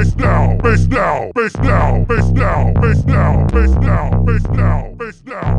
face down, face down, face down, face down, face down, face down, face down. wees nou.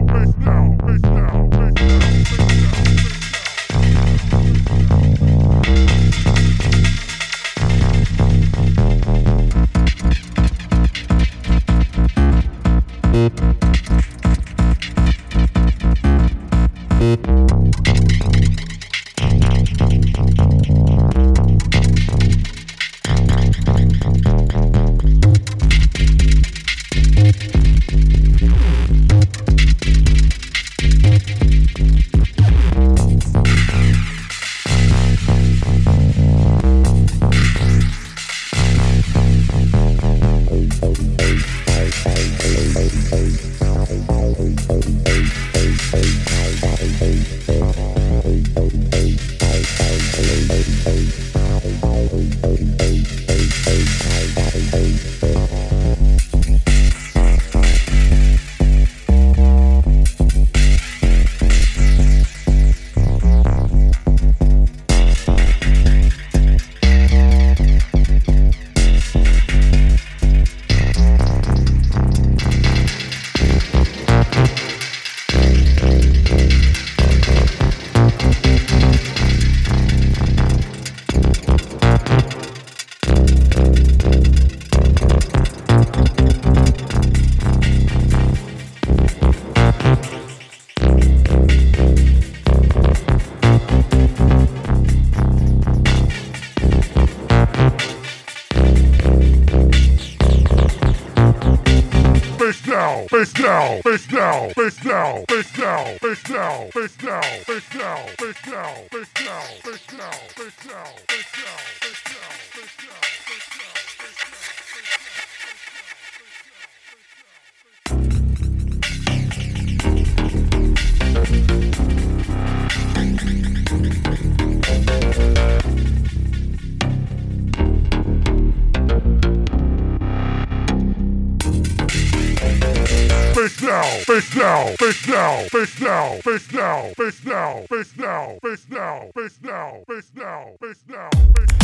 Face now, face now, face now, face now, face now, face now, face now, face now, face now, face now, face now,